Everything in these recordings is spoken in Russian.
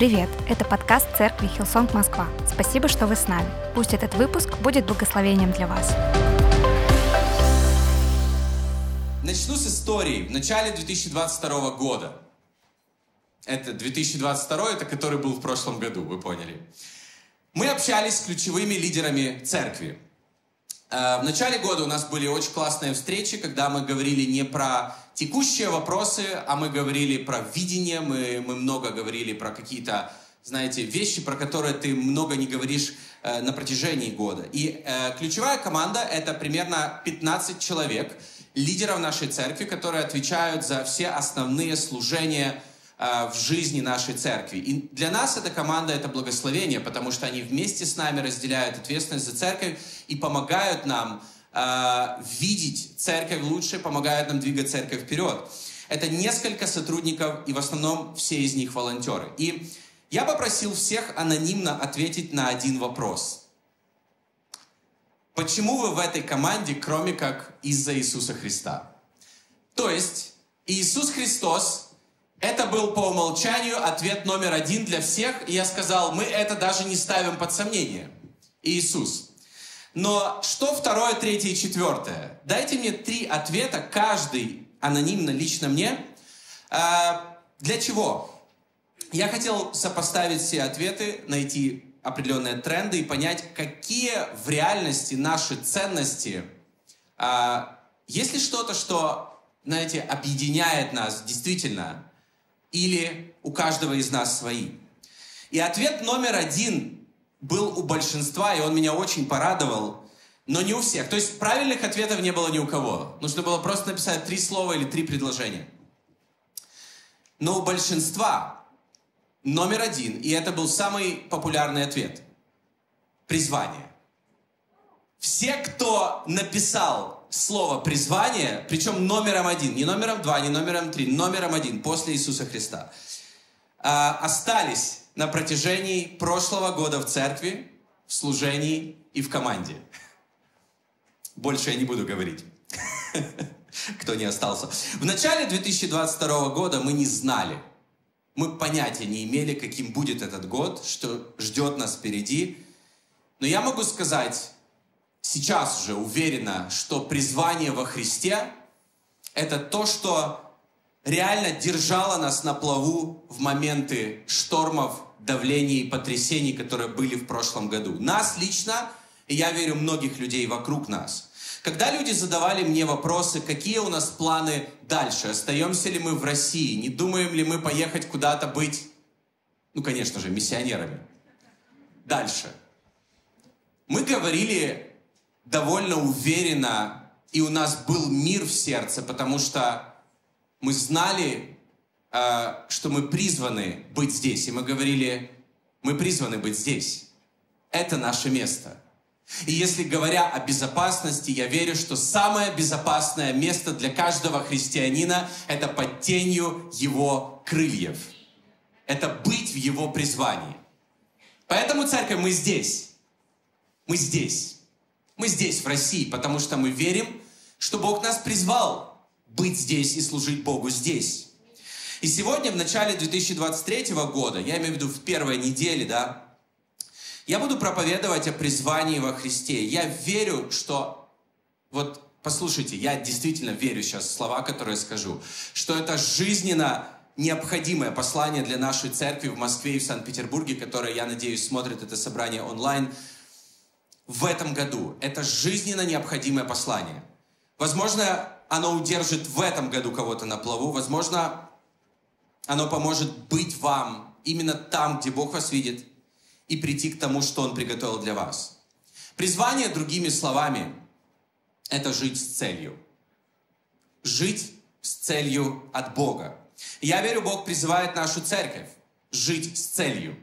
Привет! Это подкаст церкви Hillsong Москва. Спасибо, что вы с нами. Пусть этот выпуск будет благословением для вас. Начну с истории. В начале 2022 года. Это 2022, это который был в прошлом году, вы поняли. Мы общались с ключевыми лидерами церкви. Э, в начале года у нас были очень классные встречи, когда мы говорили не про текущие вопросы, а мы говорили про видение, мы, мы много говорили про какие-то, знаете, вещи, про которые ты много не говоришь э, на протяжении года. И э, ключевая команда — это примерно 15 человек, лидеров нашей церкви, которые отвечают за все основные служения в жизни нашей церкви. И для нас эта команда — это благословение, потому что они вместе с нами разделяют ответственность за церковь и помогают нам э, видеть церковь лучше, помогают нам двигать церковь вперед. Это несколько сотрудников, и в основном все из них волонтеры. И я попросил всех анонимно ответить на один вопрос. Почему вы в этой команде, кроме как из-за Иисуса Христа? То есть Иисус Христос это был по умолчанию ответ номер один для всех. И я сказал, мы это даже не ставим под сомнение. Иисус. Но что второе, третье и четвертое? Дайте мне три ответа, каждый анонимно, лично мне. А, для чего? Я хотел сопоставить все ответы, найти определенные тренды и понять, какие в реальности наши ценности. А, есть ли что-то, что, знаете, объединяет нас действительно? Или у каждого из нас свои? И ответ номер один был у большинства, и он меня очень порадовал, но не у всех. То есть правильных ответов не было ни у кого. Нужно было просто написать три слова или три предложения. Но у большинства номер один, и это был самый популярный ответ, призвание. Все, кто написал слово призвание, причем номером один, не номером два, не номером три, номером один после Иисуса Христа, а, остались на протяжении прошлого года в церкви, в служении и в команде. Больше я не буду говорить, кто не остался. В начале 2022 года мы не знали, мы понятия не имели, каким будет этот год, что ждет нас впереди. Но я могу сказать, сейчас уже уверена, что призвание во Христе – это то, что реально держало нас на плаву в моменты штормов, давлений и потрясений, которые были в прошлом году. Нас лично, и я верю, многих людей вокруг нас. Когда люди задавали мне вопросы, какие у нас планы дальше, остаемся ли мы в России, не думаем ли мы поехать куда-то быть, ну, конечно же, миссионерами. Дальше. Мы говорили довольно уверенно, и у нас был мир в сердце, потому что мы знали, э, что мы призваны быть здесь. И мы говорили, мы призваны быть здесь. Это наше место. И если говоря о безопасности, я верю, что самое безопасное место для каждого христианина – это под тенью его крыльев. Это быть в его призвании. Поэтому, церковь, мы здесь. Мы здесь. Мы здесь, в России, потому что мы верим, что Бог нас призвал быть здесь и служить Богу здесь. И сегодня, в начале 2023 года, я имею в виду в первой неделе, да, я буду проповедовать о призвании во Христе. Я верю, что, вот послушайте, я действительно верю сейчас слова, которые скажу, что это жизненно необходимое послание для нашей церкви в Москве и в Санкт-Петербурге, которое, я надеюсь, смотрит это собрание онлайн – в этом году. Это жизненно необходимое послание. Возможно, оно удержит в этом году кого-то на плаву. Возможно, оно поможет быть вам именно там, где Бог вас видит, и прийти к тому, что Он приготовил для вас. Призвание, другими словами, это жить с целью. Жить с целью от Бога. Я верю, Бог призывает нашу церковь жить с целью.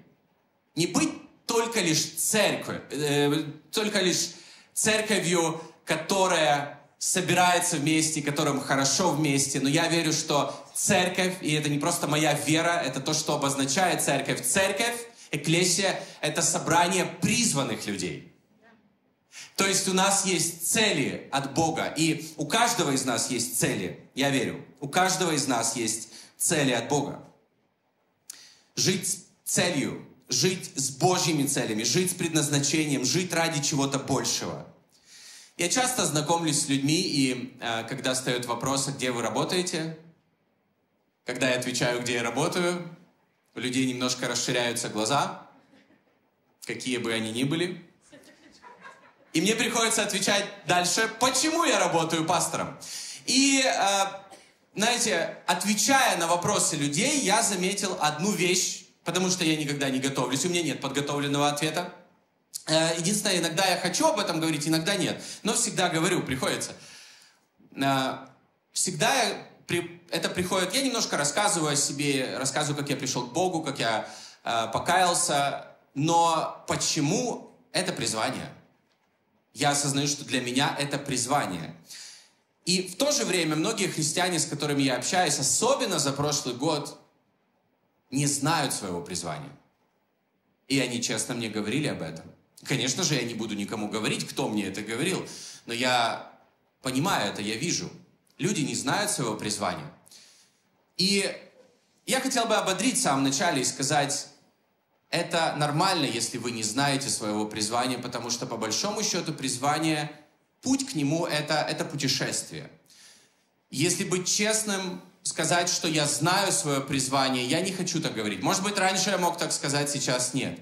Не быть только лишь церковь, э, только лишь церковью, которая собирается вместе, которым хорошо вместе. Но я верю, что церковь, и это не просто моя вера, это то, что обозначает церковь. Церковь, эклесия — это собрание призванных людей. То есть у нас есть цели от Бога, и у каждого из нас есть цели, я верю. У каждого из нас есть цели от Бога. Жить целью, жить с Божьими целями, жить с предназначением, жить ради чего-то большего. Я часто знакомлюсь с людьми, и э, когда встает вопрос, «А где вы работаете, когда я отвечаю, где я работаю, у людей немножко расширяются глаза, какие бы они ни были. И мне приходится отвечать дальше, почему я работаю пастором. И, э, знаете, отвечая на вопросы людей, я заметил одну вещь, потому что я никогда не готовлюсь, у меня нет подготовленного ответа. Э, единственное, иногда я хочу об этом говорить, иногда нет. Но всегда говорю, приходится. Э, всегда это приходит, я немножко рассказываю о себе, рассказываю, как я пришел к Богу, как я э, покаялся. Но почему это призвание? Я осознаю, что для меня это призвание. И в то же время многие христиане, с которыми я общаюсь, особенно за прошлый год, не знают своего призвания. И они честно мне говорили об этом. Конечно же, я не буду никому говорить, кто мне это говорил, но я понимаю это, я вижу. Люди не знают своего призвания. И я хотел бы ободрить в самом начале и сказать, это нормально, если вы не знаете своего призвания, потому что по большому счету призвание, путь к нему это, это путешествие. Если быть честным, сказать, что я знаю свое призвание, я не хочу так говорить. Может быть, раньше я мог так сказать, сейчас нет.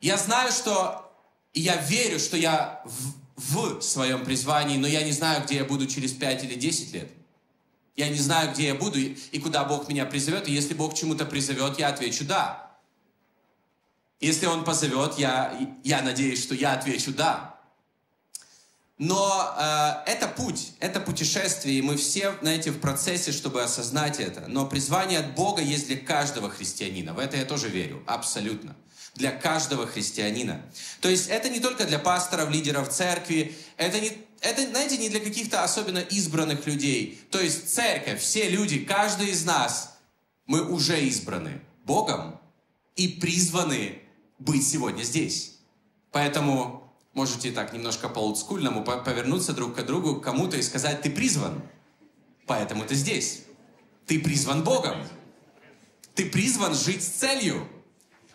Я знаю, что... Я верю, что я в, в своем призвании, но я не знаю, где я буду через 5 или 10 лет. Я не знаю, где я буду и куда Бог меня призовет. И если Бог чему-то призовет, я отвечу «да». Если Он позовет, я, я надеюсь, что я отвечу «да». Но э, это путь, это путешествие, и мы все, знаете, в процессе, чтобы осознать это. Но призвание от Бога есть для каждого христианина. В это я тоже верю, абсолютно. Для каждого христианина. То есть это не только для пасторов, лидеров церкви, это, не, это знаете, не для каких-то особенно избранных людей. То есть церковь, все люди, каждый из нас, мы уже избраны Богом и призваны быть сегодня здесь. Поэтому можете так немножко по-олдскульному повернуться друг к другу, кому-то и сказать, ты призван, поэтому ты здесь. Ты призван Богом. Ты призван жить с целью.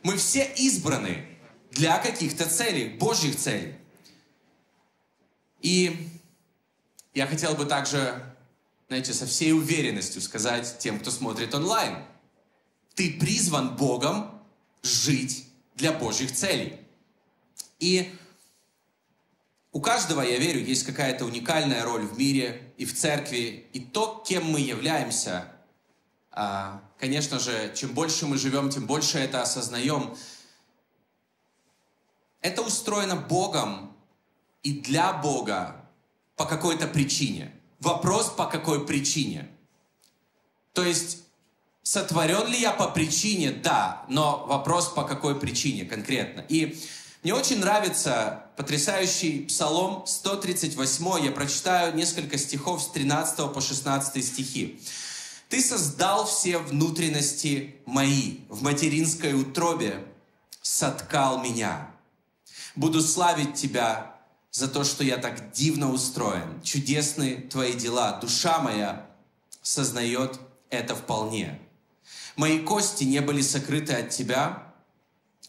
Мы все избраны для каких-то целей, Божьих целей. И я хотел бы также, знаете, со всей уверенностью сказать тем, кто смотрит онлайн, ты призван Богом жить для Божьих целей. И у каждого, я верю, есть какая-то уникальная роль в мире и в церкви. И то, кем мы являемся, а, конечно же, чем больше мы живем, тем больше это осознаем. Это устроено Богом и для Бога по какой-то причине. Вопрос, по какой причине. То есть, сотворен ли я по причине? Да, но вопрос, по какой причине конкретно. И мне очень нравится потрясающий псалом 138. Я прочитаю несколько стихов с 13 по 16 стихи. «Ты создал все внутренности мои, в материнской утробе соткал меня. Буду славить тебя за то, что я так дивно устроен. Чудесны твои дела. Душа моя сознает это вполне. Мои кости не были сокрыты от тебя,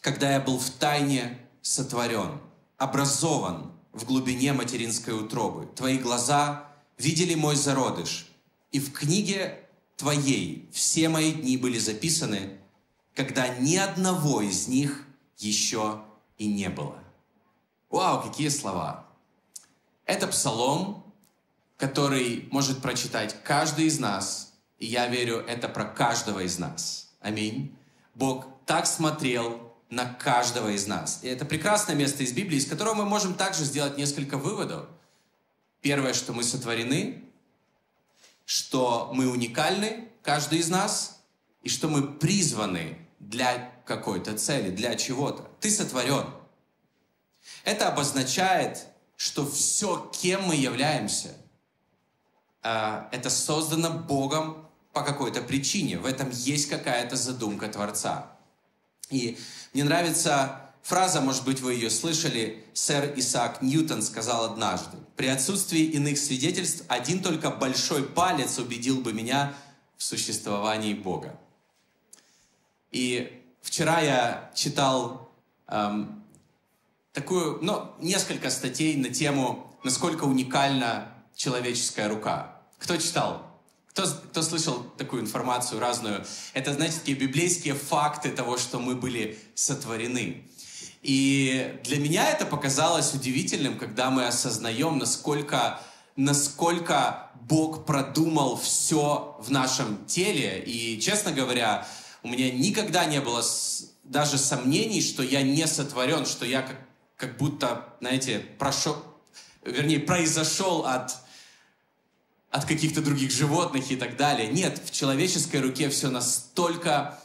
когда я был в тайне сотворен, образован в глубине материнской утробы. Твои глаза видели мой зародыш, и в книге Твоей все мои дни были записаны, когда ни одного из них еще и не было. Вау, какие слова! Это псалом, который может прочитать каждый из нас, и я верю, это про каждого из нас. Аминь. Бог так смотрел на каждого из нас. И это прекрасное место из Библии, из которого мы можем также сделать несколько выводов. Первое, что мы сотворены, что мы уникальны, каждый из нас, и что мы призваны для какой-то цели, для чего-то. Ты сотворен. Это обозначает, что все, кем мы являемся, а, это создано Богом по какой-то причине. В этом есть какая-то задумка Творца. И мне нравится фраза, может быть, вы ее слышали, сэр Исаак Ньютон сказал однажды. При отсутствии иных свидетельств один только большой палец убедил бы меня в существовании Бога. И вчера я читал эм, такую, ну, несколько статей на тему, насколько уникальна человеческая рука. Кто читал? Кто, кто слышал такую информацию разную? Это, знаете, такие библейские факты того, что мы были сотворены. И для меня это показалось удивительным, когда мы осознаем, насколько, насколько Бог продумал все в нашем теле. И, честно говоря, у меня никогда не было даже сомнений, что я не сотворен, что я как, как будто, знаете, прошел, вернее, произошел от от каких-то других животных и так далее. Нет, в человеческой руке все настолько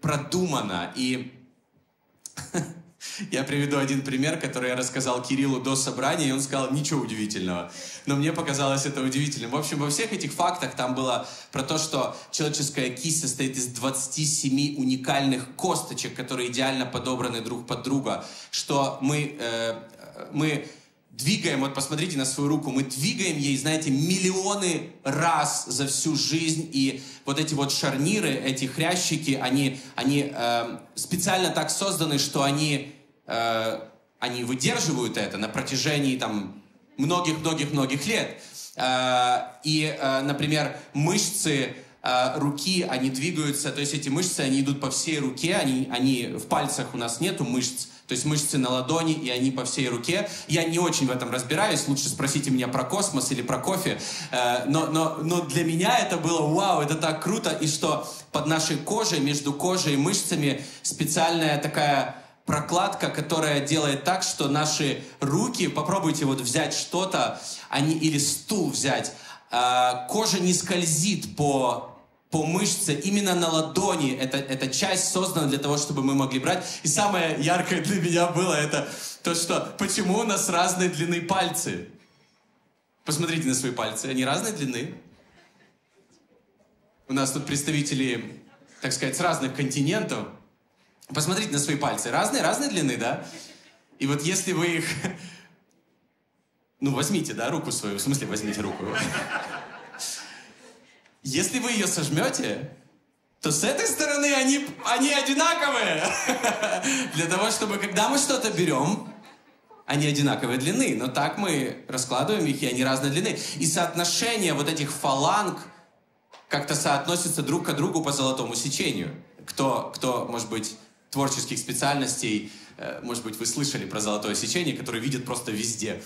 продумано. И я приведу один пример, который я рассказал Кириллу до собрания, и он сказал, ничего удивительного. Но мне показалось это удивительным. В общем, во всех этих фактах там было про то, что человеческая кисть состоит из 27 уникальных косточек, которые идеально подобраны друг под друга, что мы, э, мы двигаем, вот посмотрите на свою руку, мы двигаем ей, знаете, миллионы раз за всю жизнь, и вот эти вот шарниры, эти хрящики, они, они э, специально так созданы, что они, э, они выдерживают это на протяжении там многих-многих-многих лет. Э, и, э, например, мышцы э, руки, они двигаются, то есть эти мышцы, они идут по всей руке, они, они в пальцах у нас нету мышц, то есть мышцы на ладони, и они по всей руке. Я не очень в этом разбираюсь, лучше спросите меня про космос или про кофе. Э, но, но, но для меня это было вау, это так круто, и что под нашей кожей, между кожей и мышцами специальная такая прокладка, которая делает так, что наши руки, попробуйте вот взять что-то, они, или стул взять, э, кожа не скользит по по мышце, именно на ладони. Это, эта часть создана для того, чтобы мы могли брать. И самое яркое для меня было это то, что почему у нас разной длины пальцы. Посмотрите на свои пальцы, они разной длины. У нас тут представители, так сказать, с разных континентов. Посмотрите на свои пальцы. Разные, разные длины, да? И вот если вы их... Ну, возьмите, да, руку свою. В смысле, возьмите руку. Если вы ее сожмете, то с этой стороны они, они одинаковые. Для того, чтобы, когда мы что-то берем, они одинаковой длины, но так мы раскладываем их, и они разной длины. И соотношение вот этих фаланг как-то соотносится друг к другу по золотому сечению. Кто, кто может быть, творческих специальностей, э, может быть, вы слышали про золотое сечение, которое видят просто везде.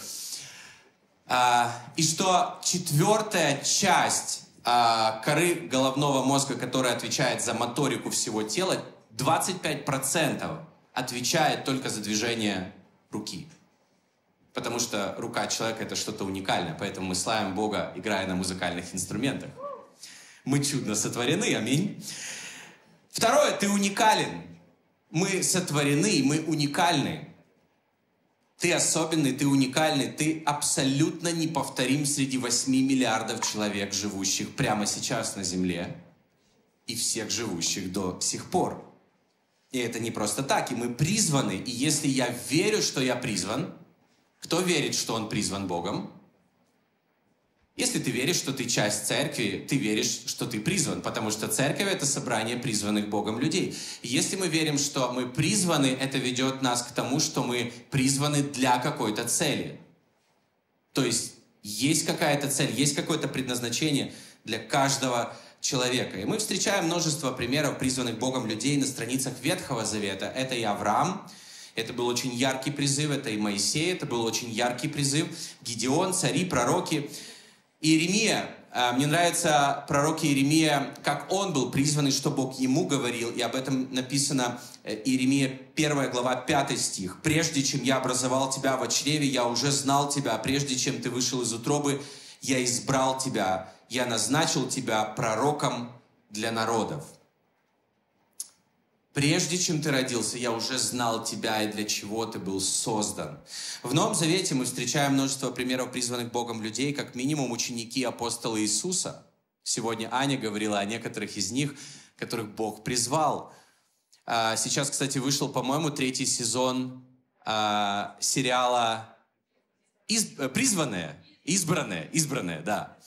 А, и что четвертая часть а, коры головного мозга, которая отвечает за моторику всего тела, 25% отвечает только за движение руки. Потому что рука человека это что-то уникальное, поэтому мы славим Бога, играя на музыкальных инструментах. Мы чудно сотворены, аминь. Второе, ты уникален. Мы сотворены, мы уникальны. Ты особенный, ты уникальный, ты абсолютно неповторим среди 8 миллиардов человек, живущих прямо сейчас на Земле, и всех живущих до сих пор. И это не просто так, и мы призваны, и если я верю, что я призван, кто верит, что он призван Богом? Если ты веришь, что ты часть церкви, ты веришь, что ты призван, потому что церковь — это собрание призванных Богом людей. Если мы верим, что мы призваны, это ведет нас к тому, что мы призваны для какой-то цели. То есть есть какая-то цель, есть какое-то предназначение для каждого человека. И мы встречаем множество примеров призванных Богом людей на страницах Ветхого Завета. Это и Авраам, это был очень яркий призыв, это и Моисей, это был очень яркий призыв, Гедеон, цари, пророки — Иеремия, а, мне нравится пророк Иеремия, как он был призван, и что Бог ему говорил, и об этом написано э, Иеремия 1 глава 5 стих. «Прежде чем я образовал тебя в чреве, я уже знал тебя, прежде чем ты вышел из утробы, я избрал тебя, я назначил тебя пророком для народов». Прежде чем ты родился, я уже знал тебя и для чего ты был создан. В Новом Завете мы встречаем множество примеров призванных Богом людей, как минимум ученики апостола Иисуса. Сегодня Аня говорила о некоторых из них, которых Бог призвал. А, сейчас, кстати, вышел, по-моему, третий сезон а, сериала «Призванные», «Избранные», «Избранные», да.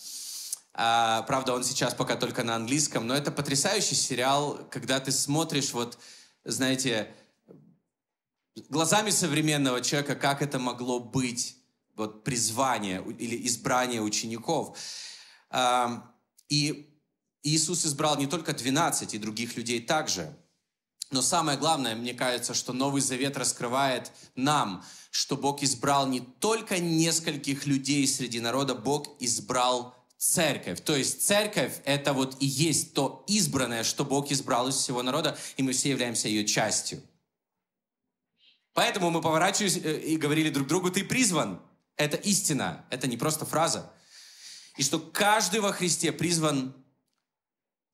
А, правда, он сейчас пока только на английском, но это потрясающий сериал, когда ты смотришь вот знаете, глазами современного человека, как это могло быть, вот призвание или избрание учеников. И Иисус избрал не только 12, и других людей также. Но самое главное, мне кажется, что Новый Завет раскрывает нам, что Бог избрал не только нескольких людей среди народа, Бог избрал церковь. То есть церковь — это вот и есть то избранное, что Бог избрал из всего народа, и мы все являемся ее частью. Поэтому мы поворачивались э, и говорили друг другу, ты призван. Это истина, это не просто фраза. И что каждый во Христе призван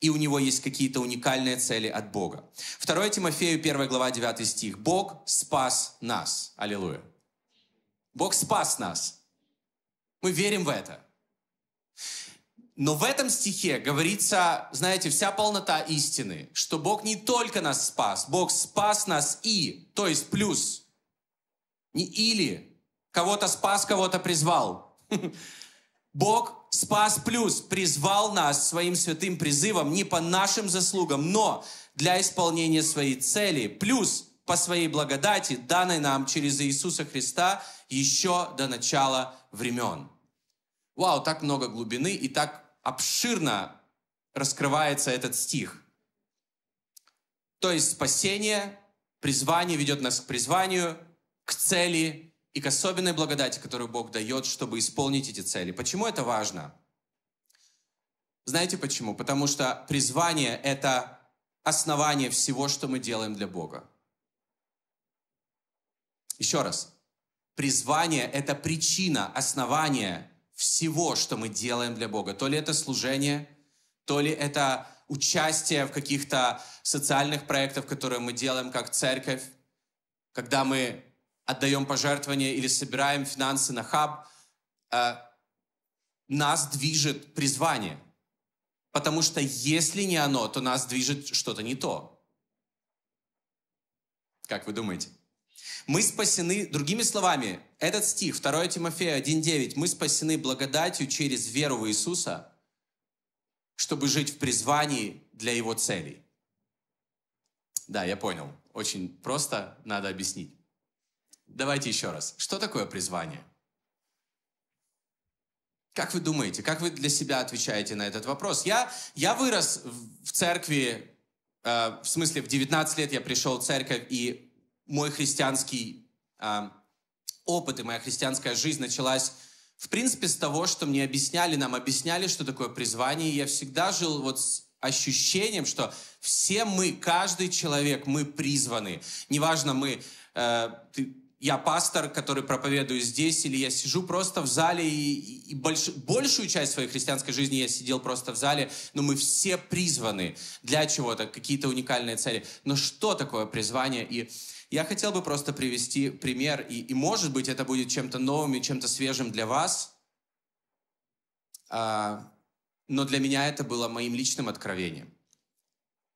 и у него есть какие-то уникальные цели от Бога. 2 Тимофею, 1 глава, 9 стих. Бог спас нас. Аллилуйя. Бог спас нас. Мы верим в это. Но в этом стихе говорится, знаете, вся полнота истины, что Бог не только нас спас, Бог спас нас и, то есть плюс, не или, кого-то спас, кого-то призвал. Бог спас плюс, призвал нас своим святым призывом не по нашим заслугам, но для исполнения своей цели, плюс по своей благодати, данной нам через Иисуса Христа еще до начала времен. Вау, так много глубины и так обширно раскрывается этот стих. То есть спасение, призвание ведет нас к призванию, к цели и к особенной благодати, которую Бог дает, чтобы исполнить эти цели. Почему это важно? Знаете почему? Потому что призвание — это основание всего, что мы делаем для Бога. Еще раз. Призвание — это причина, основание всего, что мы делаем для Бога. То ли это служение, то ли это участие в каких-то социальных проектах, которые мы делаем как церковь, когда мы отдаем пожертвования или собираем финансы на хаб, э, нас движет призвание. Потому что если не оно, то нас движет что-то не то. Как вы думаете? Мы спасены, другими словами, этот стих, 2 Тимофея 1.9, мы спасены благодатью через веру в Иисуса, чтобы жить в призвании для Его целей. Да, я понял. Очень просто, надо объяснить. Давайте еще раз. Что такое призвание? Как вы думаете, как вы для себя отвечаете на этот вопрос? Я, я вырос в церкви, э, в смысле в 19 лет я пришел в церковь, и мой христианский э, опыт и моя христианская жизнь началась, в принципе, с того, что мне объясняли, нам объясняли, что такое призвание. И я всегда жил вот с ощущением, что все мы, каждый человек, мы призваны. Неважно, мы, э, ты, я пастор, который проповедую здесь, или я сижу просто в зале, и, и больш, большую часть своей христианской жизни я сидел просто в зале, но мы все призваны для чего-то, какие-то уникальные цели. Но что такое призвание? И я хотел бы просто привести пример, и, и может быть, это будет чем-то новым и чем-то свежим для вас, а, но для меня это было моим личным откровением.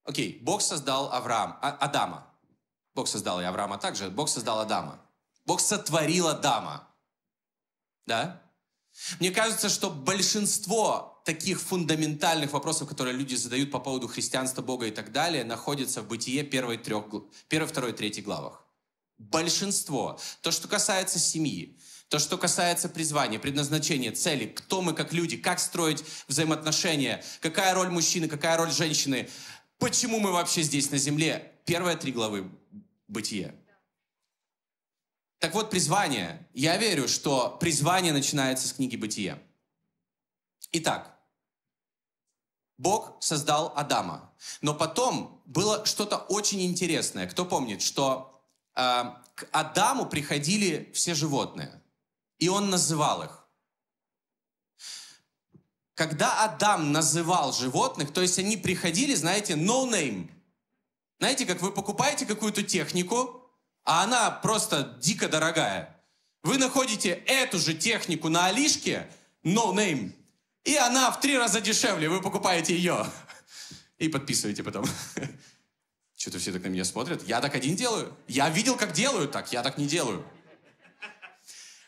Окей, Бог создал Авраам, а, Адама. Бог создал и Авраама также, Бог создал Адама. Бог сотворил Адама. Да? Мне кажется, что большинство таких фундаментальных вопросов, которые люди задают по поводу христианства, Бога и так далее, находятся в Бытие первой, трех, первой, второй, третьей главах. Большинство. То, что касается семьи, то, что касается призвания, предназначения, цели, кто мы как люди, как строить взаимоотношения, какая роль мужчины, какая роль женщины, почему мы вообще здесь на земле. Первые три главы Бытие. Так вот, призвание. Я верю, что призвание начинается с книги Бытия. Итак, Бог создал Адама. Но потом было что-то очень интересное. Кто помнит, что э, к Адаму приходили все животные, и он называл их. Когда Адам называл животных, то есть они приходили, знаете, no name. Знаете, как вы покупаете какую-то технику, а она просто дико дорогая. Вы находите эту же технику на Алишке, no name, и она в три раза дешевле, вы покупаете ее. И подписываете потом. Что-то все так на меня смотрят. Я так один делаю. Я видел, как делают так, я так не делаю.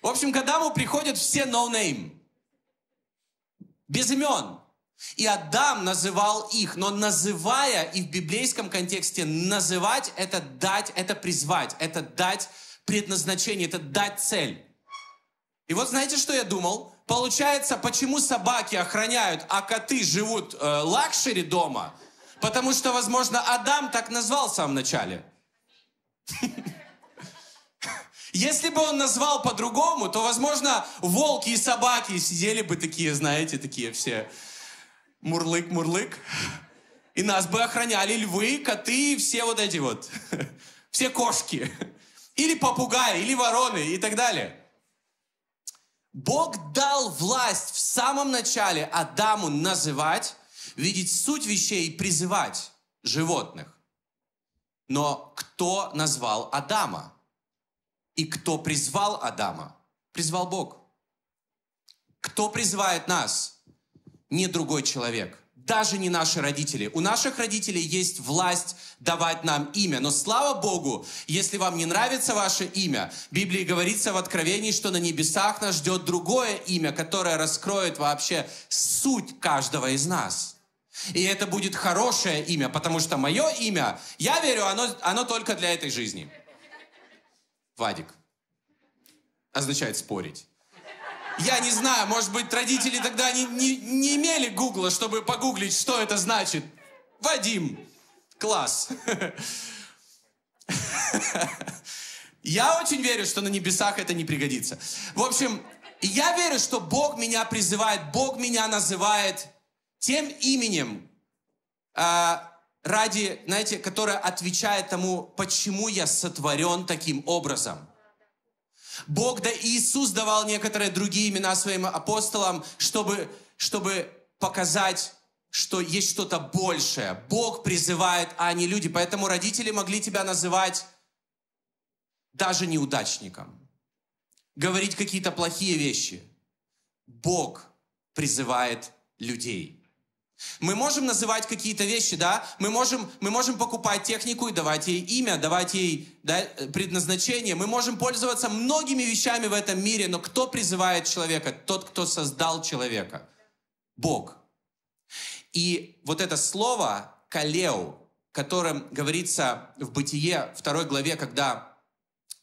В общем, к Адаму приходят все no name. Без имен. И Адам называл их, но называя, и в библейском контексте называть, это дать, это призвать, это дать предназначение, это дать цель. И вот знаете, что я думал? Получается, почему собаки охраняют, а коты живут э, luxury дома? Потому что, возможно, Адам так назвал в самом начале. Если бы он назвал по-другому, то, возможно, волки и собаки сидели бы такие, знаете, такие все мурлык-мурлык. И нас бы охраняли львы, коты, все вот эти вот. Все кошки. Или попугаи, или вороны и так далее. Бог дал власть в самом начале Адаму называть, видеть суть вещей и призывать животных. Но кто назвал Адама? И кто призвал Адама? Призвал Бог. Кто призывает нас? Не другой человек. Даже не наши родители. У наших родителей есть власть давать нам имя. Но слава Богу, если вам не нравится ваше имя, в Библии говорится в Откровении, что на небесах нас ждет другое имя, которое раскроет вообще суть каждого из нас. И это будет хорошее имя, потому что мое имя, я верю, оно, оно только для этой жизни. Вадик. Означает спорить. Я не знаю, может быть, родители тогда не, не, не имели гугла, чтобы погуглить, что это значит. Вадим. Класс. Я очень верю, что на небесах это не пригодится. В общем, я верю, что Бог меня призывает, Бог меня называет тем именем, а, ради, знаете, которое отвечает тому, почему я сотворен таким образом. Бог, да Иисус давал некоторые другие имена своим апостолам, чтобы, чтобы показать, что есть что-то большее. Бог призывает, а не люди. Поэтому родители могли тебя называть даже неудачником. Говорить какие-то плохие вещи. Бог призывает людей. Мы можем называть какие-то вещи, да? Мы можем, мы можем покупать технику и давать ей имя, давать ей да, предназначение. Мы можем пользоваться многими вещами в этом мире, но кто призывает человека? Тот, кто создал человека. Бог. И вот это слово «калеу», которым говорится в Бытие, второй главе, когда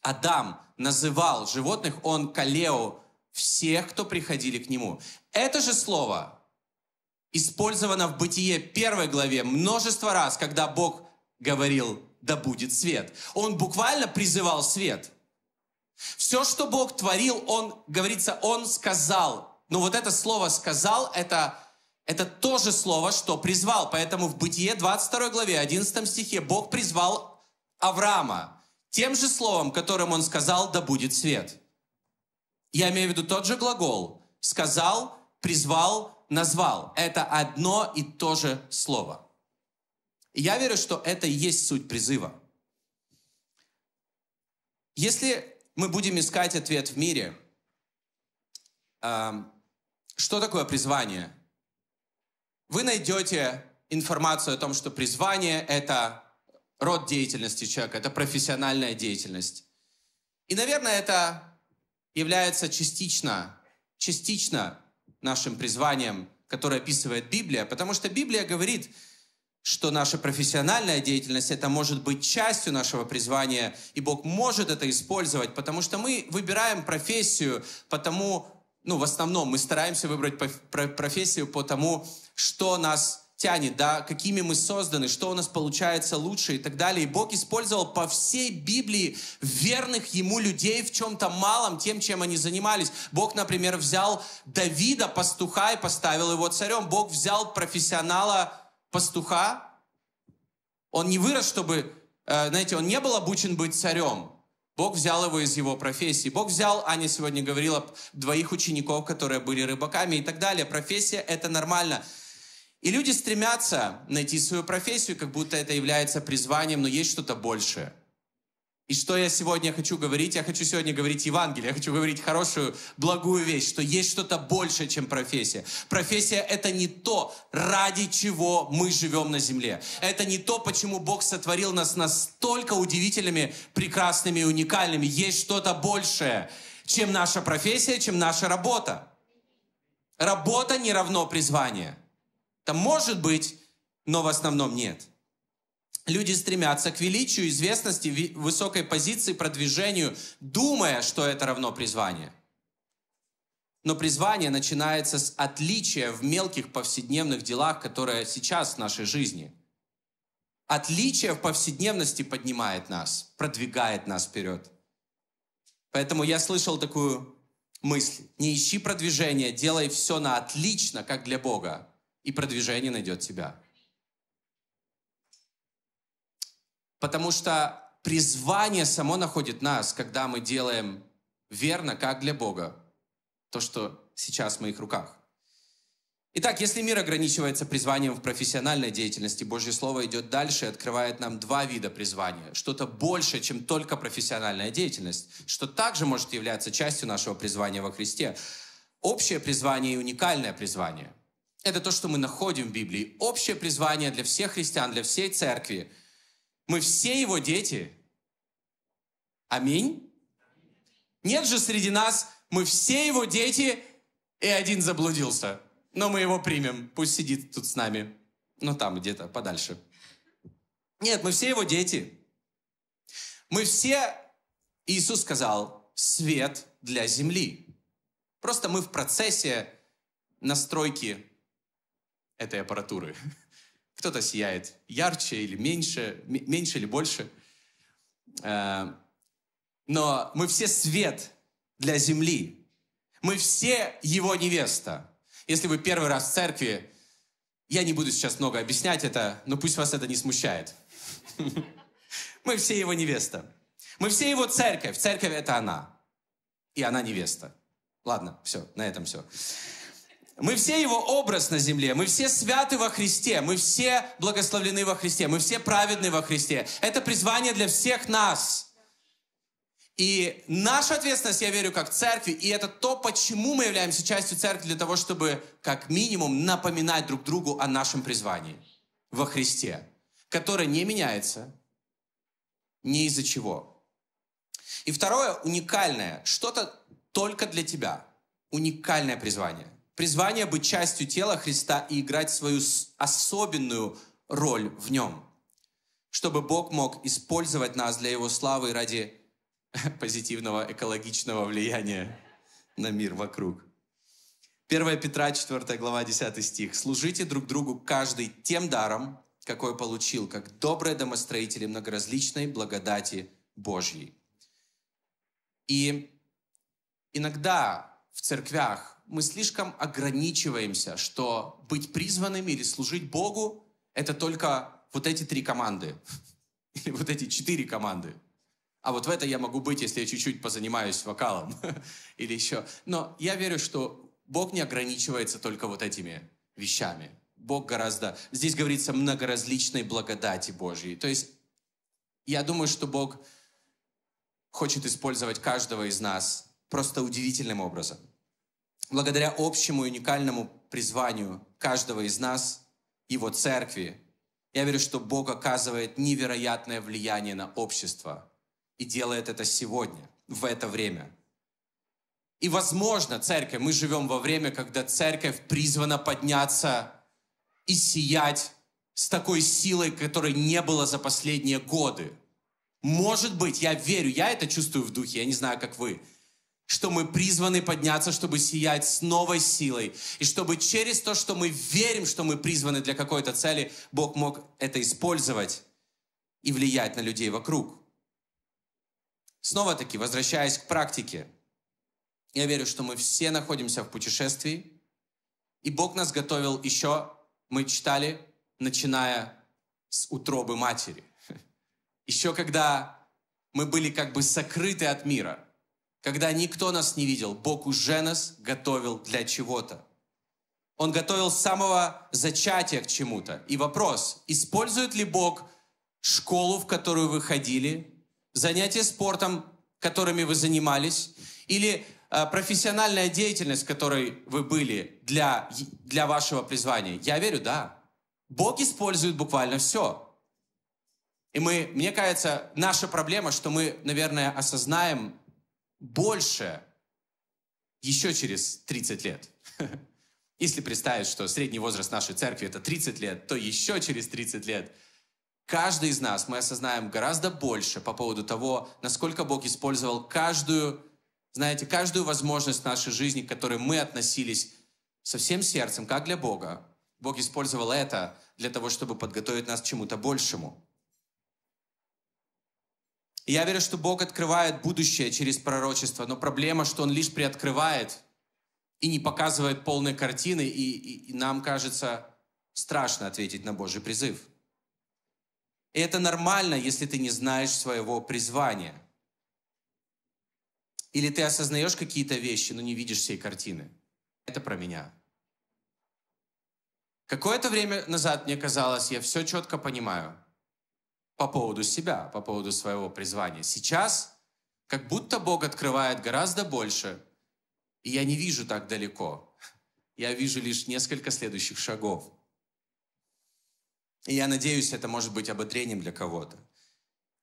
Адам называл животных, он «калеу» всех, кто приходили к нему. Это же слово использовано в Бытие первой главе множество раз, когда Бог говорил «да будет свет». Он буквально призывал свет. Все, что Бог творил, Он, говорится, Он сказал. Но вот это слово «сказал» — это, это то же слово, что призвал. Поэтому в Бытие 22 главе, 11 стихе Бог призвал Авраама тем же словом, которым Он сказал «да будет свет». Я имею в виду тот же глагол. Сказал, призвал, назвал. Это одно и то же слово. И я верю, что это и есть суть призыва. Если мы будем искать ответ в мире, что такое призвание? Вы найдете информацию о том, что призвание – это род деятельности человека, это профессиональная деятельность. И, наверное, это является частично, частично нашим призванием, которое описывает Библия, потому что Библия говорит, что наша профессиональная деятельность, это может быть частью нашего призвания, и Бог может это использовать, потому что мы выбираем профессию, потому, ну, в основном мы стараемся выбрать профессию по тому, что нас тянет, да, какими мы созданы, что у нас получается лучше и так далее. И Бог использовал по всей Библии верных Ему людей в чем-то малом, тем, чем они занимались. Бог, например, взял Давида, пастуха, и поставил его царем. Бог взял профессионала пастуха. Он не вырос, чтобы, э, знаете, он не был обучен быть царем. Бог взял его из его профессии. Бог взял, Аня сегодня говорила, двоих учеников, которые были рыбаками и так далее. Профессия – это нормально. И люди стремятся найти свою профессию, как будто это является призванием, но есть что-то большее. И что я сегодня хочу говорить? Я хочу сегодня говорить Евангелие, я хочу говорить хорошую, благую вещь, что есть что-то большее, чем профессия. Профессия — это не то, ради чего мы живем на земле. Это не то, почему Бог сотворил нас настолько удивительными, прекрасными и уникальными. Есть что-то большее, чем наша профессия, чем наша работа. Работа не равно призвание. Там может быть, но в основном нет. Люди стремятся к величию, известности, высокой позиции, продвижению, думая, что это равно призвание. Но призвание начинается с отличия в мелких повседневных делах, которые сейчас в нашей жизни. Отличие в повседневности поднимает нас, продвигает нас вперед. Поэтому я слышал такую мысль. Не ищи продвижения, делай все на отлично, как для Бога, и продвижение найдет тебя. Потому что призвание само находит нас, когда мы делаем верно, как для Бога, то, что сейчас в моих руках. Итак, если мир ограничивается призванием в профессиональной деятельности, Божье Слово идет дальше и открывает нам два вида призвания. Что-то большее, чем только профессиональная деятельность, что также может являться частью нашего призвания во Христе. Общее призвание и уникальное призвание. Это то, что мы находим в Библии. Общее призвание для всех христиан, для всей церкви. Мы все его дети. Аминь. Нет же среди нас мы все его дети, и один заблудился. Но мы его примем. Пусть сидит тут с нами. Ну, там где-то, подальше. Нет, мы все его дети. Мы все, Иисус сказал, свет для земли. Просто мы в процессе настройки этой аппаратуры. Кто-то сияет ярче или меньше, меньше или больше. Э, но мы все свет для земли. Мы все его невеста. Если вы первый раз в церкви, я не буду сейчас много объяснять это, но пусть вас это не смущает. Мы все его невеста. Мы все его церковь. Церковь это она. И она невеста. Ладно, все, на этом все. Мы все его образ на земле, мы все святы во Христе, мы все благословлены во Христе, мы все праведны во Христе. Это призвание для всех нас – и наша ответственность, я верю, как церкви, и это то, почему мы являемся частью церкви, для того, чтобы как минимум напоминать друг другу о нашем призвании во Христе, которое не меняется ни из-за чего. И второе, уникальное, что-то только для тебя, уникальное призвание. Призвание быть частью тела Христа и играть свою особенную роль в нем, чтобы Бог мог использовать нас для Его славы ради позитивного экологичного влияния на мир вокруг. 1 Петра, 4 глава, 10 стих. «Служите друг другу каждый тем даром, какой получил, как добрые домостроители многоразличной благодати Божьей». И иногда в церквях мы слишком ограничиваемся, что быть призванным или служить Богу – это только вот эти три команды. Или вот эти четыре команды – а вот в это я могу быть, если я чуть-чуть позанимаюсь вокалом или еще. Но я верю, что Бог не ограничивается только вот этими вещами. Бог гораздо... Здесь говорится многоразличной благодати Божьей. То есть я думаю, что Бог хочет использовать каждого из нас просто удивительным образом. Благодаря общему уникальному призванию каждого из нас, его церкви, я верю, что Бог оказывает невероятное влияние на общество – и делает это сегодня, в это время. И, возможно, церковь, мы живем во время, когда церковь призвана подняться и сиять с такой силой, которой не было за последние годы. Может быть, я верю, я это чувствую в духе, я не знаю, как вы, что мы призваны подняться, чтобы сиять с новой силой, и чтобы через то, что мы верим, что мы призваны для какой-то цели, Бог мог это использовать и влиять на людей вокруг. Снова-таки, возвращаясь к практике, я верю, что мы все находимся в путешествии, и Бог нас готовил еще, мы читали, начиная с утробы матери. Еще когда мы были как бы сокрыты от мира, когда никто нас не видел, Бог уже нас готовил для чего-то. Он готовил с самого зачатия к чему-то. И вопрос, использует ли Бог школу, в которую вы ходили, занятия спортом, которыми вы занимались, или э, профессиональная деятельность, которой вы были для, для вашего призвания? Я верю, да. Бог использует буквально все. И мы, мне кажется, наша проблема, что мы, наверное, осознаем больше еще через 30 лет. Если представить, что средний возраст нашей церкви это 30 лет, то еще через 30 лет каждый из нас мы осознаем гораздо больше по поводу того, насколько Бог использовал каждую, знаете, каждую возможность нашей жизни, к которой мы относились со всем сердцем, как для Бога. Бог использовал это для того, чтобы подготовить нас к чему-то большему. И я верю, что Бог открывает будущее через пророчество, но проблема, что Он лишь приоткрывает и не показывает полной картины, и, и, и нам кажется страшно ответить на Божий призыв. И это нормально, если ты не знаешь своего призвания. Или ты осознаешь какие-то вещи, но не видишь всей картины. Это про меня. Какое-то время назад мне казалось, я все четко понимаю – по поводу себя, по поводу своего призвания. Сейчас как будто Бог открывает гораздо больше, и я не вижу так далеко. Я вижу лишь несколько следующих шагов. И я надеюсь, это может быть ободрением для кого-то.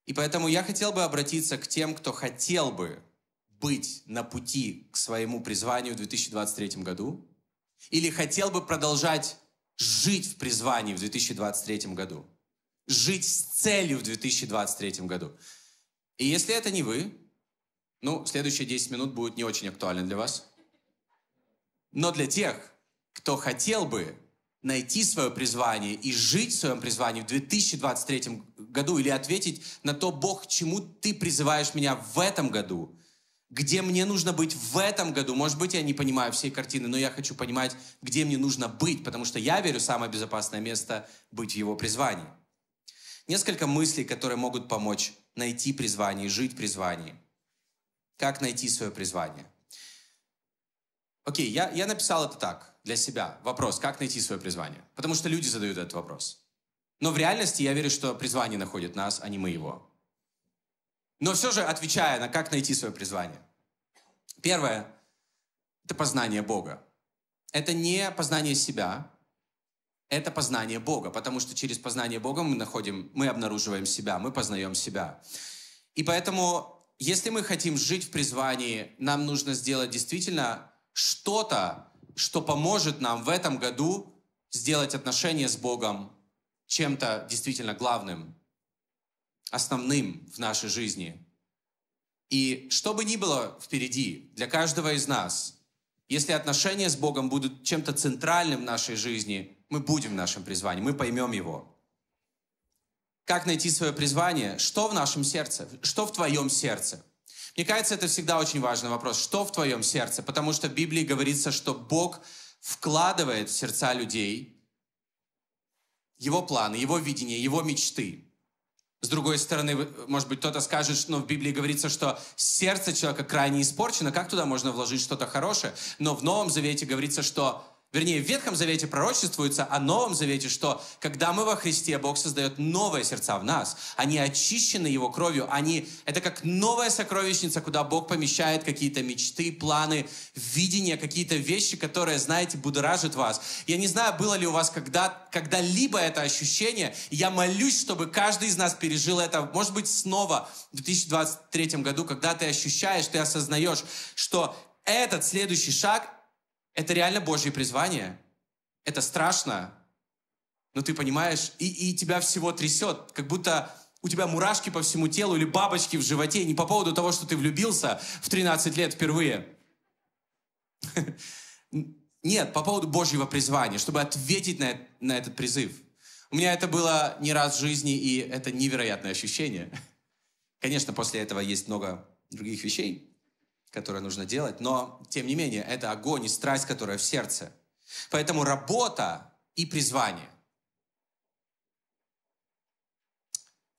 И поэтому я хотел бы обратиться к тем, кто хотел бы быть на пути к своему призванию в 2023 году, или хотел бы продолжать жить в призвании в 2023 году жить с целью в 2023 году. И если это не вы, ну, следующие 10 минут будут не очень актуальны для вас. Но для тех, кто хотел бы найти свое призвание и жить в своем призвании в 2023 году или ответить на то, Бог, чему ты призываешь меня в этом году, где мне нужно быть в этом году. Может быть, я не понимаю всей картины, но я хочу понимать, где мне нужно быть, потому что я верю, самое безопасное место — быть в его призвании. Несколько мыслей, которые могут помочь найти призвание, жить в призвании. Как найти свое призвание? Окей, я, я написал это так, для себя. Вопрос, как найти свое призвание? Потому что люди задают этот вопрос. Но в реальности я верю, что призвание находит нас, а не мы его. Но все же, отвечая на как найти свое призвание. Первое – это познание Бога. Это не познание себя, это познание Бога, потому что через познание Бога мы находим, мы обнаруживаем себя, мы познаем себя. И поэтому, если мы хотим жить в призвании, нам нужно сделать действительно что-то, что поможет нам в этом году сделать отношения с Богом чем-то действительно главным, основным в нашей жизни. И что бы ни было впереди для каждого из нас, если отношения с Богом будут чем-то центральным в нашей жизни, мы будем в нашем призвании, мы поймем его. Как найти свое призвание? Что в нашем сердце? Что в твоем сердце? Мне кажется, это всегда очень важный вопрос. Что в твоем сердце? Потому что в Библии говорится, что Бог вкладывает в сердца людей его планы, его видение, его мечты. С другой стороны, может быть, кто-то скажет, что ну, в Библии говорится, что сердце человека крайне испорчено, как туда можно вложить что-то хорошее? Но в Новом Завете говорится, что Вернее, в Ветхом Завете пророчествуется о Новом Завете, что когда мы во Христе, Бог создает новые сердца в нас. Они очищены Его кровью. Они, это как новая сокровищница, куда Бог помещает какие-то мечты, планы, видения, какие-то вещи, которые, знаете, будоражат вас. Я не знаю, было ли у вас когда, когда-либо это ощущение. Я молюсь, чтобы каждый из нас пережил это, может быть, снова в 2023 году, когда ты ощущаешь, ты осознаешь, что этот следующий шаг это реально Божье призвание. Это страшно. Но ты понимаешь, и, и тебя всего трясет, как будто у тебя мурашки по всему телу или бабочки в животе, не по поводу того, что ты влюбился в 13 лет впервые. Нет, по поводу Божьего призвания, чтобы ответить на, на этот призыв. У меня это было не раз в жизни, и это невероятное ощущение. Конечно, после этого есть много других вещей, которое нужно делать, но, тем не менее, это огонь и страсть, которая в сердце. Поэтому работа и призвание.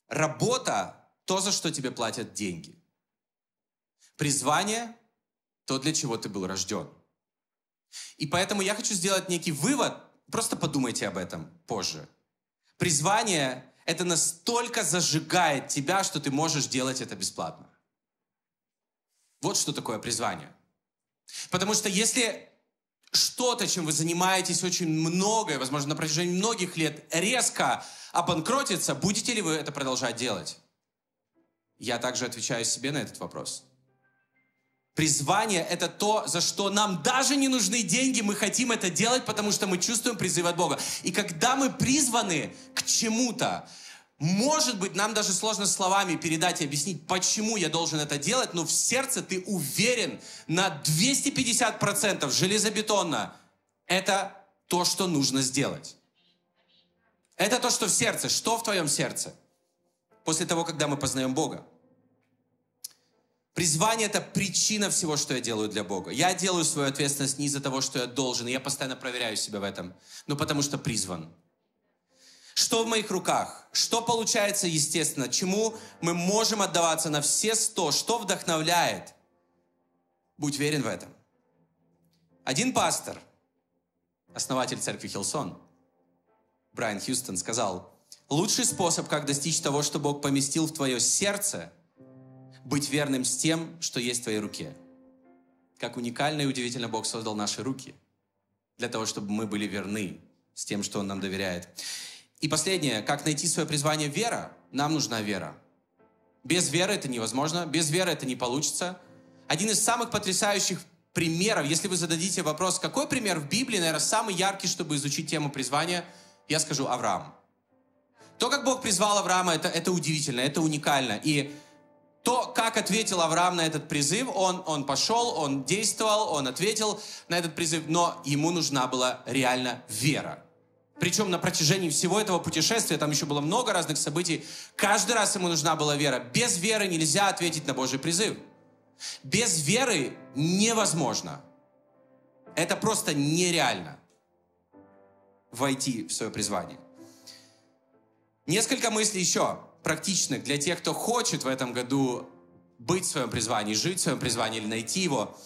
Работа – то, за что тебе платят деньги. Призвание – то, для чего ты был рожден. И поэтому я хочу сделать некий вывод, просто подумайте об этом позже. Призвание – это настолько зажигает тебя, что ты можешь делать это бесплатно. Вот что такое призвание. Потому что если что-то, чем вы занимаетесь очень многое, возможно, на протяжении многих лет, резко обанкротится, будете ли вы это продолжать делать? Я также отвечаю себе на этот вопрос. Призвание – это то, за что нам даже не нужны деньги, мы хотим это делать, потому что мы чувствуем призыв от Бога. И когда мы призваны к чему-то, может быть, нам даже сложно словами передать и объяснить, почему я должен это делать, но в сердце ты уверен на 250% железобетонно. Это то, что нужно сделать. Это то, что в сердце. Что в твоем сердце? После того, когда мы познаем Бога. Призвание – это причина всего, что я делаю для Бога. Я делаю свою ответственность не из-за того, что я должен, и я постоянно проверяю себя в этом, но потому что призван. Что в моих руках? Что получается естественно? Чему мы можем отдаваться на все сто? Что вдохновляет? Будь верен в этом. Один пастор, основатель церкви Хилсон, Брайан Хьюстон, сказал, лучший способ, как достичь того, что Бог поместил в твое сердце – быть верным с тем, что есть в твоей руке. Как уникально и удивительно Бог создал наши руки для того, чтобы мы были верны с тем, что Он нам доверяет. И последнее, как найти свое призвание вера? Нам нужна вера. Без веры это невозможно, без веры это не получится. Один из самых потрясающих примеров, если вы зададите вопрос, какой пример в Библии, наверное, самый яркий, чтобы изучить тему призвания, я скажу Авраам. То, как Бог призвал Авраама, это, это удивительно, это уникально. И то, как ответил Авраам на этот призыв, он, он пошел, он действовал, он ответил на этот призыв, но ему нужна была реально вера. Причем на протяжении всего этого путешествия, там еще было много разных событий, каждый раз ему нужна была вера. Без веры нельзя ответить на Божий призыв. Без веры невозможно. Это просто нереально войти в свое призвание. Несколько мыслей еще практичных для тех, кто хочет в этом году быть в своем призвании, жить в своем призвании или найти его.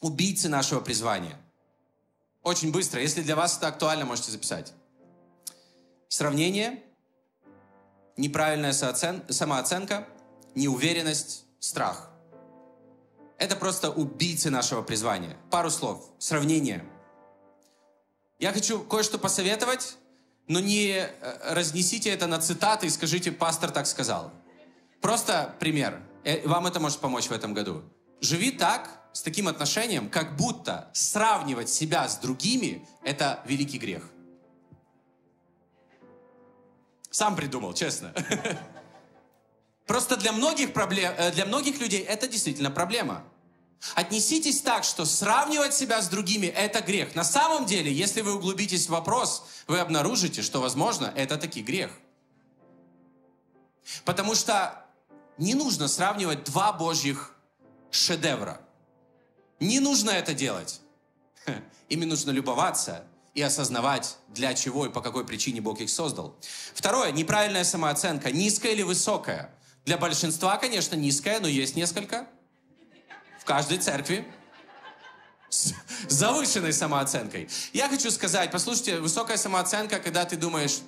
Убийцы нашего призвания. Очень быстро. Если для вас это актуально, можете записать. Сравнение, неправильная самооценка, неуверенность, страх. Это просто убийцы нашего призвания. Пару слов. Сравнение. Я хочу кое-что посоветовать но не э, разнесите это на цитаты и скажите, пастор так сказал. Просто пример. Э, вам это может помочь в этом году. Живи так, с таким отношением, как будто сравнивать себя с другими – это великий грех. Сам придумал, честно. Просто для многих, проблем, э, для многих людей это действительно проблема. Отнеситесь так, что сравнивать себя с другими – это грех. На самом деле, если вы углубитесь в вопрос, вы обнаружите, что, возможно, это таки грех. Потому что не нужно сравнивать два Божьих шедевра. Не нужно это делать. Ими нужно любоваться и осознавать, для чего и по какой причине Бог их создал. Второе, неправильная самооценка, низкая или высокая. Для большинства, конечно, низкая, но есть несколько – каждой церкви с завышенной самооценкой. Я хочу сказать, послушайте, высокая самооценка, когда ты думаешь,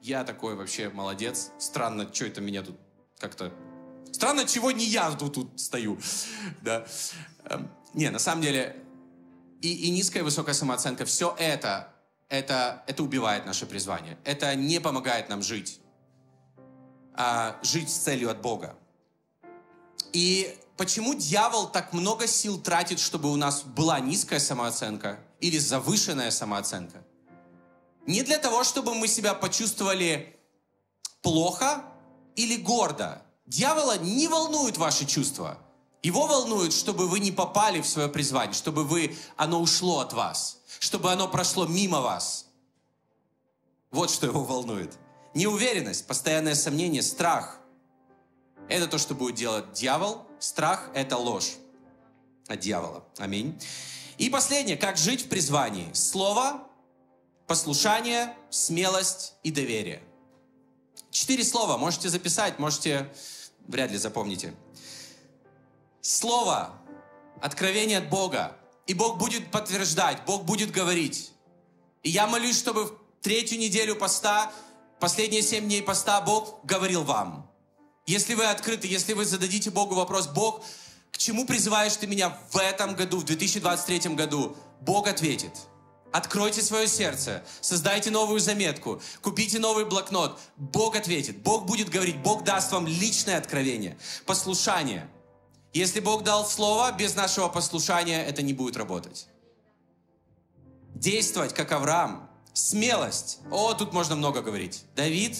я такой вообще молодец, странно, что это меня тут как-то... Странно, чего не я тут, тут стою. Да. Не, на самом деле, и, и низкая, и высокая самооценка, все это, это, это убивает наше призвание. Это не помогает нам жить. А жить с целью от Бога. И почему дьявол так много сил тратит, чтобы у нас была низкая самооценка или завышенная самооценка? Не для того, чтобы мы себя почувствовали плохо или гордо. Дьявола не волнуют ваши чувства. Его волнует, чтобы вы не попали в свое призвание, чтобы вы, оно ушло от вас, чтобы оно прошло мимо вас. Вот что его волнует. Неуверенность, постоянное сомнение, страх. Это то, что будет делать дьявол, Страх – это ложь от дьявола. Аминь. И последнее, как жить в призвании. Слово, послушание, смелость и доверие. Четыре слова можете записать, можете, вряд ли запомните. Слово, откровение от Бога. И Бог будет подтверждать, Бог будет говорить. И я молюсь, чтобы в третью неделю поста, последние семь дней поста Бог говорил вам. Если вы открыты, если вы зададите Богу вопрос, Бог, к чему призываешь ты меня в этом году, в 2023 году? Бог ответит. Откройте свое сердце, создайте новую заметку, купите новый блокнот. Бог ответит, Бог будет говорить, Бог даст вам личное откровение, послушание. Если Бог дал слово, без нашего послушания это не будет работать. Действовать, как Авраам. Смелость. О, тут можно много говорить. Давид,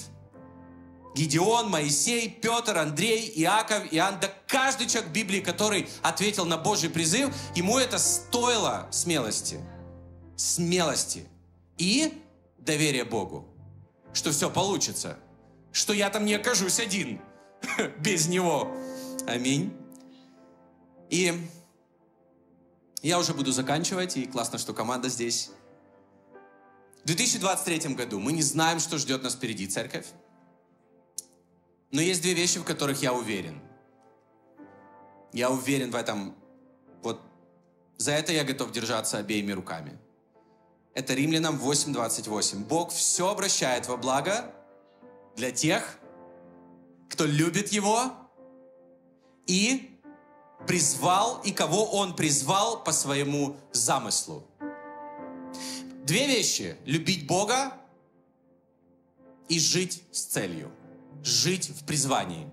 Гедеон, Моисей, Петр, Андрей, Иаков, Иоанн, да каждый человек Библии, который ответил на Божий призыв, ему это стоило смелости. Смелости. И доверия Богу, что все получится, что я там не окажусь один без Него. Аминь. И я уже буду заканчивать, и классно, что команда здесь. В 2023 году мы не знаем, что ждет нас впереди, церковь. Но есть две вещи, в которых я уверен. Я уверен в этом. Вот за это я готов держаться обеими руками. Это Римлянам 8.28. Бог все обращает во благо для тех, кто любит Его и призвал, и кого Он призвал по своему замыслу. Две вещи. Любить Бога и жить с целью жить в призвании.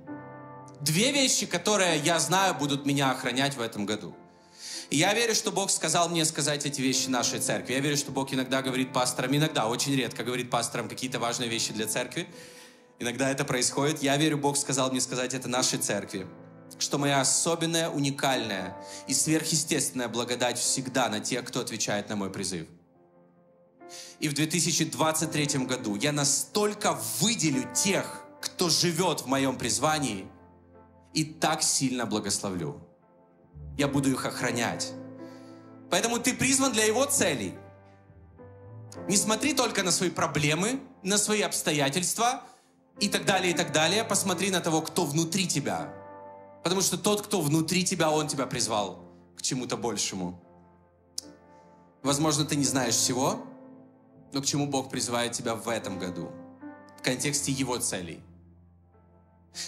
Две вещи, которые я знаю, будут меня охранять в этом году. Я верю, что Бог сказал мне сказать эти вещи нашей церкви. Я верю, что Бог иногда говорит пасторам, иногда, очень редко говорит пасторам какие-то важные вещи для церкви. Иногда это происходит. Я верю, Бог сказал мне сказать это нашей церкви. Что моя особенная, уникальная и сверхъестественная благодать всегда на тех, кто отвечает на мой призыв. И в 2023 году я настолько выделю тех, кто живет в моем призвании, и так сильно благословлю. Я буду их охранять. Поэтому ты призван для Его целей. Не смотри только на свои проблемы, на свои обстоятельства и так далее, и так далее. Посмотри на того, кто внутри тебя. Потому что тот, кто внутри тебя, Он тебя призвал к чему-то большему. Возможно, ты не знаешь всего, но к чему Бог призывает тебя в этом году, в контексте Его целей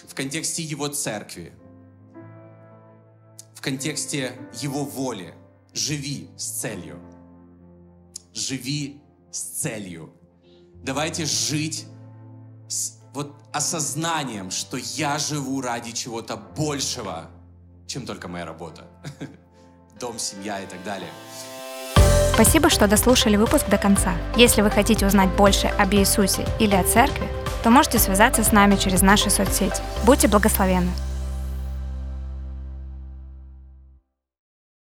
в контексте Его церкви, в контексте Его воли. Живи с целью. Живи с целью. Давайте жить вот осознанием, что я живу ради чего-то большего, чем только моя работа. Дом, семья и так далее. Спасибо, что дослушали выпуск до конца. Если вы хотите узнать больше об Иисусе или о церкви, то можете связаться с нами через наши соцсети. Будьте благословенны!